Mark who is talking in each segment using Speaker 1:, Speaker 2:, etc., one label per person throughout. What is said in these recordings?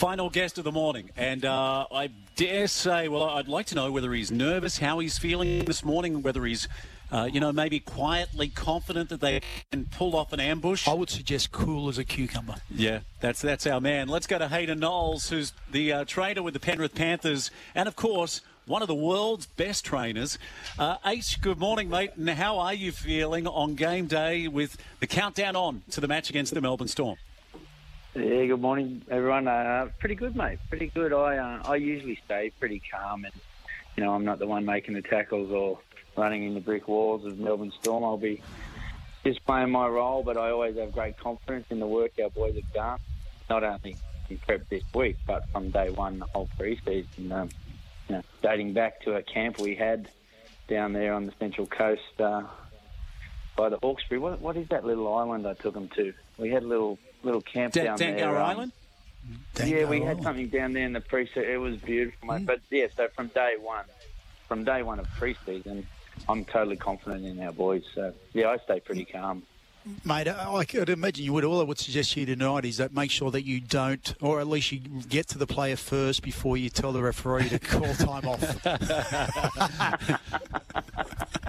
Speaker 1: Final guest of the morning, and uh, I dare say, well, I'd like to know whether he's nervous, how he's feeling this morning, whether he's, uh, you know, maybe quietly confident that they can pull off an ambush.
Speaker 2: I would suggest cool as a cucumber.
Speaker 1: Yeah, that's that's our man. Let's go to Hayden Knowles, who's the uh, trainer with the Penrith Panthers, and of course, one of the world's best trainers. Uh, H, good morning, mate. And how are you feeling on game day with the countdown on to the match against the Melbourne Storm?
Speaker 3: Yeah, good morning, everyone. Uh, pretty good, mate. Pretty good. I uh, I usually stay pretty calm, and you know I'm not the one making the tackles or running into brick walls of Melbourne Storm. I'll be just playing my role, but I always have great confidence in the work our boys have done, not only in prep this week, but from day one of pre-season. Um, you know, dating back to a camp we had down there on the Central Coast uh, by the Hawkesbury. What, what is that little island I took them to? We had a little little camp
Speaker 1: Dan-
Speaker 3: down
Speaker 1: Dangar
Speaker 3: there. um,
Speaker 1: Island?
Speaker 3: yeah, we had something down there in the pre-season. It was beautiful, mate. But yeah, so from day one, from day one of pre-season, I'm totally confident in our boys. So yeah, I stay pretty calm.
Speaker 2: Mate, I I could imagine you would. All I would suggest to you tonight is that make sure that you don't, or at least you get to the player first before you tell the referee to call time off.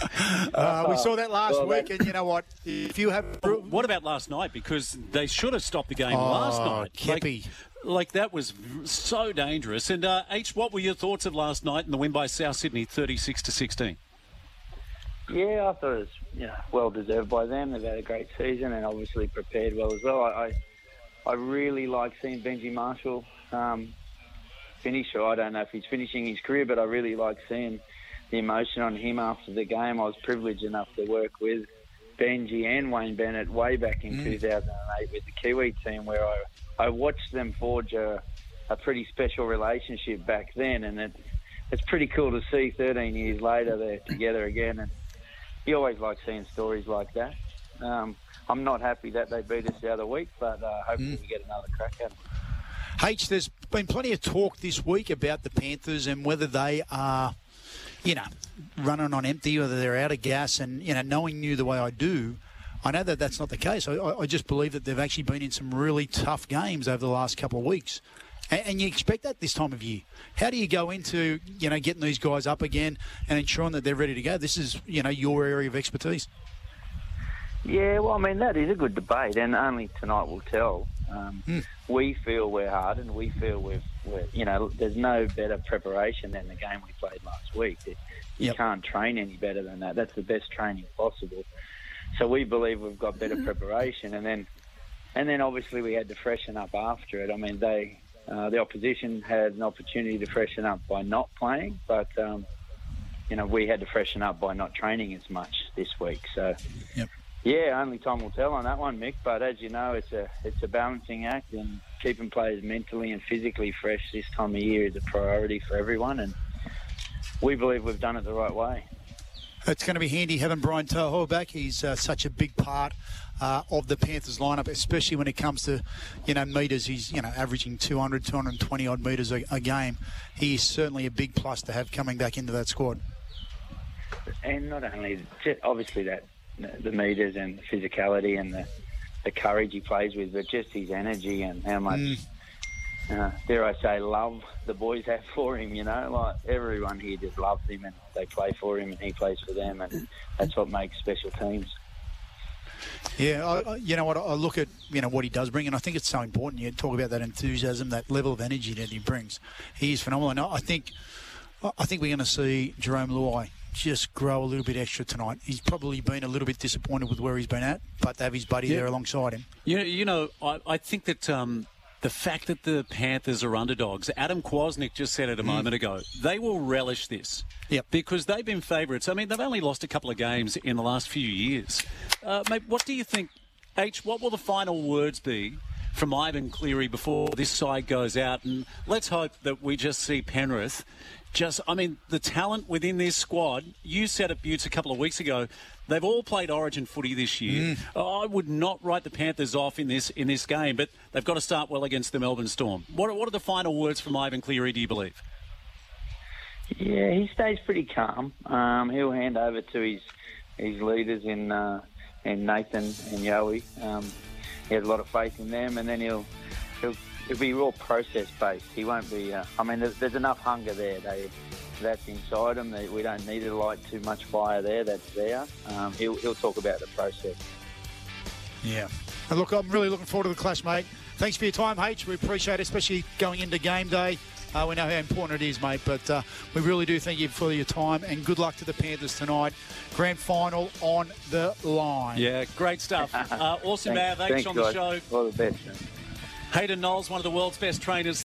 Speaker 2: uh, we saw that last
Speaker 3: Well,
Speaker 2: week,
Speaker 3: that-
Speaker 2: and you know what? If you have.
Speaker 1: What about last night? Because they should have stopped the game
Speaker 2: Oh,
Speaker 1: last night.
Speaker 2: Kepi.
Speaker 1: Like, like that was so dangerous. And uh, H, what were your thoughts of last night and the win by South Sydney, thirty-six to sixteen?
Speaker 3: Yeah, I thought it was you know, well deserved by them. They've had a great season and obviously prepared well as well. I I, I really like seeing Benji Marshall um, finish. Or I don't know if he's finishing his career, but I really like seeing the emotion on him after the game. I was privileged enough to work with Benji and Wayne Bennett way back in 2008 with the Kiwi team, where I I watched them forge a a pretty special relationship back then, and it, it's pretty cool to see 13 years later they're together again. And you always like seeing stories like that. Um, I'm not happy that they beat us the other week, but uh, hopefully we get another crack at them.
Speaker 2: H, there's been plenty of talk this week about the Panthers and whether they are, you know, running on empty, whether they're out of gas. And, you know, knowing you the way I do, I know that that's not the case. I, I just believe that they've actually been in some really tough games over the last couple of weeks. And, and you expect that this time of year. How do you go into, you know, getting these guys up again and ensuring that they're ready to go? This is, you know, your area of expertise.
Speaker 3: Yeah, well, I mean, that is a good debate, and only tonight will tell. Um, We feel we're hard, and we feel we've, we're, you know, there's no better preparation than the game we played last week. It, you
Speaker 2: Yep.
Speaker 3: can't train any better than that. That's the best training possible. So we believe we've got better preparation, and then, and then obviously we had to freshen up after it. I mean, they, uh, the opposition had an opportunity to freshen up by not playing, but um, you know, we had to freshen up by not training as much this week. So.
Speaker 2: Yep.
Speaker 3: Yeah, only time will tell on that one, Mick. But as you know, it's a it's a balancing act, and keeping players mentally and physically fresh this time of year is a priority for everyone. And we believe we've done it the right way.
Speaker 2: It's going to be handy having Brian To'o back. He's uh, such a big part uh, of the Panthers lineup, especially when it comes to, you know, metres. He's, you know, averaging 200, 220 odd metres a, a game. He is certainly a big plus to have coming back into that squad.
Speaker 3: And not only obviously that the meters and the physicality and the the courage he plays with, but just his energy and how much. Uh, dare I say, love the boys have for him. You know, like everyone here just loves him, and they play for him, and he plays for them, and that's what makes special teams.
Speaker 2: Yeah, I, I- you know what? I look at you know what he does bring, and I think it's so important. You talk about that enthusiasm, that level of energy that he brings. He is phenomenal. And I I think, I think we're going to see Jarome Luai just grow a little bit extra tonight. He's probably been a little bit disappointed with where he's been at, but to have his buddy
Speaker 1: Yeah.
Speaker 2: there alongside him.
Speaker 1: You know, you know I, I think that um, the fact that the Panthers are underdogs, Adam Kwasnik just said it a moment ago, they will relish this.
Speaker 2: Yep.
Speaker 1: Because they've been favourites. I mean, they've only lost a couple of games in the last few years. Uh, mate, what do you think, H, what will the final words be from Ivan Cleary before this side goes out. And let's hope that we just see Penrith. Just, I mean, the talent within this squad. You said at Buttes a couple of weeks ago. They've all played Origin footy this year. Mm. I would not write the Panthers off in this in this game, but they've got to start well against the Melbourne Storm. What, what are the final words from Ivan Cleary? Do you believe?
Speaker 3: Yeah, he stays pretty calm. Um, he'll hand over to his his leaders in uh, in Nathan and Yowie. Um, he has a lot of faith in them, and then he'll he'll, he'll be real process based. He won't be. Uh, I mean, there's, there's enough hunger there. They that's inside him. We don't need to light too much fire there. That's there. Um, he'll he'll talk about the process.
Speaker 2: Yeah. And look, I'm really looking forward to the clash, mate. Thanks for your time, H. We appreciate it, especially going into game day. Uh, we know how important it is, mate, but uh, we really do thank you for your time and good luck to the Panthers tonight. Grand final on the line.
Speaker 1: Yeah, great stuff. Uh, awesome to have H on the show.
Speaker 3: All the best.
Speaker 1: Hayden Knowles, one of the world's best trainers.